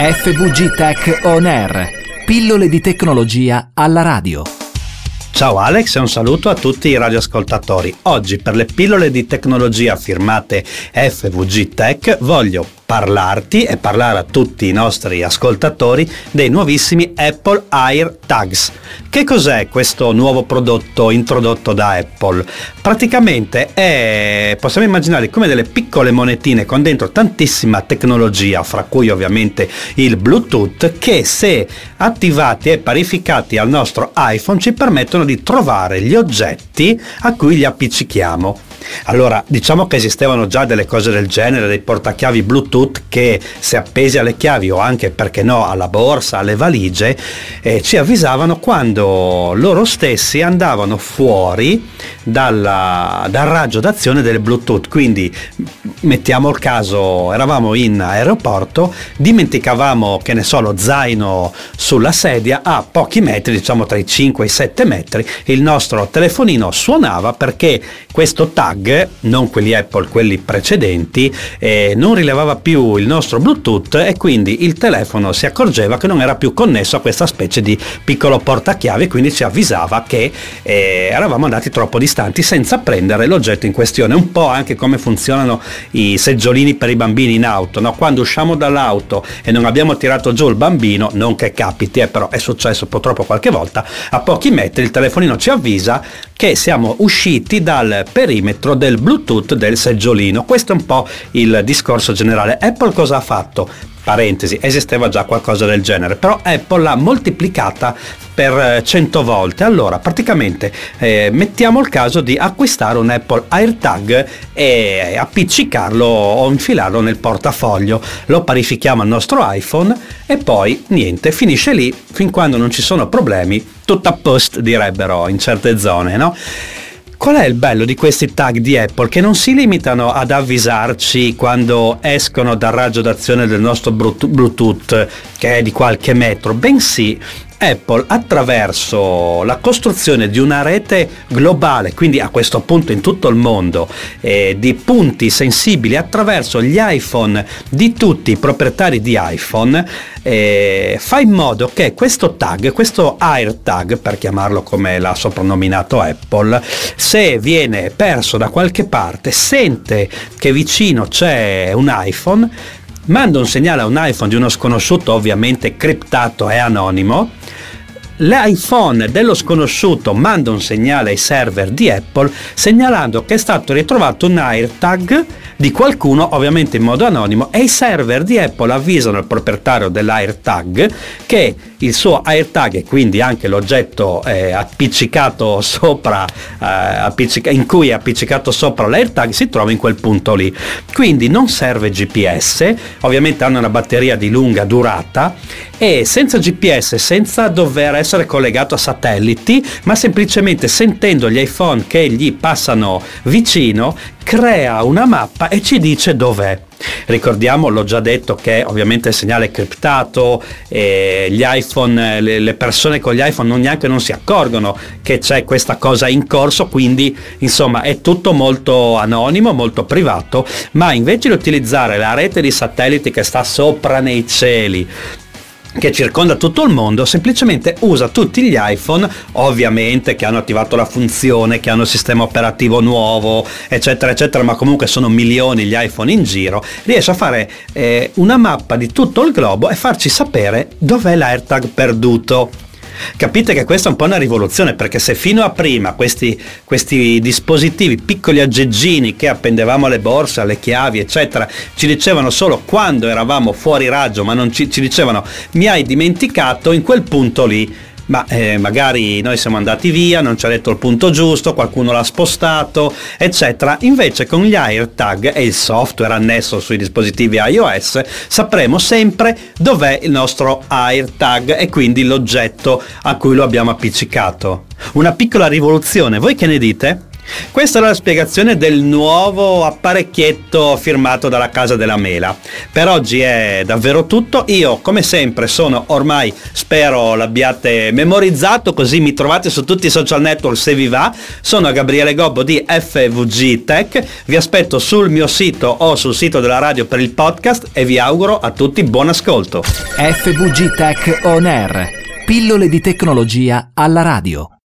FVG Tech On Air. Pillole di tecnologia alla radio. Ciao Alex e un saluto a tutti i radioascoltatori. Oggi per le pillole di tecnologia firmate FVG Tech voglio parlarti e parlare a tutti i nostri ascoltatori dei nuovissimi Apple Air Tags. Che cos'è questo nuovo prodotto introdotto da Apple? Praticamente è, possiamo immaginare come delle piccole monetine con dentro tantissima tecnologia, fra cui ovviamente il Bluetooth, che se attivati e parificati al nostro iPhone ci permettono di trovare gli oggetti a cui li appiccichiamo. Allora, diciamo che esistevano già delle cose del genere, dei portachiavi Bluetooth che se appesi alle chiavi o anche perché no alla borsa, alle valigie, eh, ci avvisavano quando loro stessi andavano fuori dalla, dal raggio d'azione del Bluetooth. Quindi mettiamo il caso, eravamo in aeroporto, dimenticavamo che ne so lo zaino sulla sedia a pochi metri, diciamo tra i 5 e i 7 metri, il nostro telefonino suonava perché questo tag non quelli Apple, quelli precedenti, eh, non rilevava più il nostro Bluetooth e quindi il telefono si accorgeva che non era più connesso a questa specie di piccolo portachiavi e quindi ci avvisava che eh, eravamo andati troppo distanti senza prendere l'oggetto in questione. Un po' anche come funzionano i seggiolini per i bambini in auto, no? quando usciamo dall'auto e non abbiamo tirato giù il bambino, non che capiti, eh, però è successo purtroppo qualche volta, a pochi metri il telefonino ci avvisa che siamo usciti dal perimetro del Bluetooth del seggiolino. Questo è un po' il discorso generale. Apple cosa ha fatto? Parentesi, esisteva già qualcosa del genere, però Apple l'ha moltiplicata per 100 volte. Allora, praticamente eh, mettiamo il caso di acquistare un Apple AirTag e appiccicarlo o infilarlo nel portafoglio. Lo parifichiamo al nostro iPhone e poi niente, finisce lì fin quando non ci sono problemi tutto a post direbbero in certe zone, no? Qual è il bello di questi tag di Apple? Che non si limitano ad avvisarci quando escono dal raggio d'azione del nostro Bluetooth, che è di qualche metro, bensì Apple attraverso la costruzione di una rete globale, quindi a questo punto in tutto il mondo, eh, di punti sensibili attraverso gli iPhone di tutti i proprietari di iPhone, eh, fa in modo che questo tag, questo AirTag, per chiamarlo come l'ha soprannominato Apple, se viene perso da qualche parte, sente che vicino c'è un iPhone, manda un segnale a un iPhone di uno sconosciuto ovviamente criptato e anonimo, l'iPhone dello sconosciuto manda un segnale ai server di Apple segnalando che è stato ritrovato un AirTag di qualcuno, ovviamente in modo anonimo, e i server di Apple avvisano il proprietario dell'AirTag che il suo AirTag e quindi anche l'oggetto eh, appiccicato sopra, eh, appiccica- in cui è appiccicato sopra l'AirTag si trova in quel punto lì. Quindi non serve GPS, ovviamente hanno una batteria di lunga durata e senza GPS, senza dover essere collegato a satelliti, ma semplicemente sentendo gli iPhone che gli passano vicino, crea una mappa e ci dice dov'è. Ricordiamo, l'ho già detto, che ovviamente il segnale è criptato, gli iPhone, le, persone con gli iPhone non neanche non si accorgono che c'è questa cosa in corso, quindi insomma è tutto molto anonimo, molto privato, ma invece di utilizzare la rete di satelliti che sta sopra nei cieli, che circonda tutto il mondo, semplicemente usa tutti gli iPhone, ovviamente che hanno attivato la funzione, che hanno il sistema operativo nuovo, eccetera, eccetera, ma comunque sono milioni gli iPhone in giro, riesce a fare eh, una mappa di tutto il globo e farci sapere dov'è l'AirTag perduto. Capite che questa è un po' una rivoluzione perché se fino a prima questi, questi dispositivi, piccoli aggeggini che appendevamo alle borse, alle chiavi, eccetera, ci dicevano solo quando eravamo fuori raggio, ma non ci, ci dicevano mi hai dimenticato in quel punto lì ma eh, magari noi siamo andati via, non ci ha detto il punto giusto, qualcuno l'ha spostato, eccetera. Invece con gli AirTag e il software annesso sui dispositivi iOS sapremo sempre dov'è il nostro AirTag e quindi l'oggetto a cui lo abbiamo appiccicato. Una piccola rivoluzione, voi che ne dite? Questa è la spiegazione del nuovo apparecchietto firmato dalla Casa della Mela. Per oggi è davvero tutto. Io, come sempre, sono ormai, spero l'abbiate memorizzato, così mi trovate su tutti i social network se vi va. Sono Gabriele Gobbo di FVG Tech. Vi aspetto sul mio sito o sul sito della radio per il podcast e vi auguro a tutti buon ascolto. FVG Tech On Air. Pillole di tecnologia alla radio.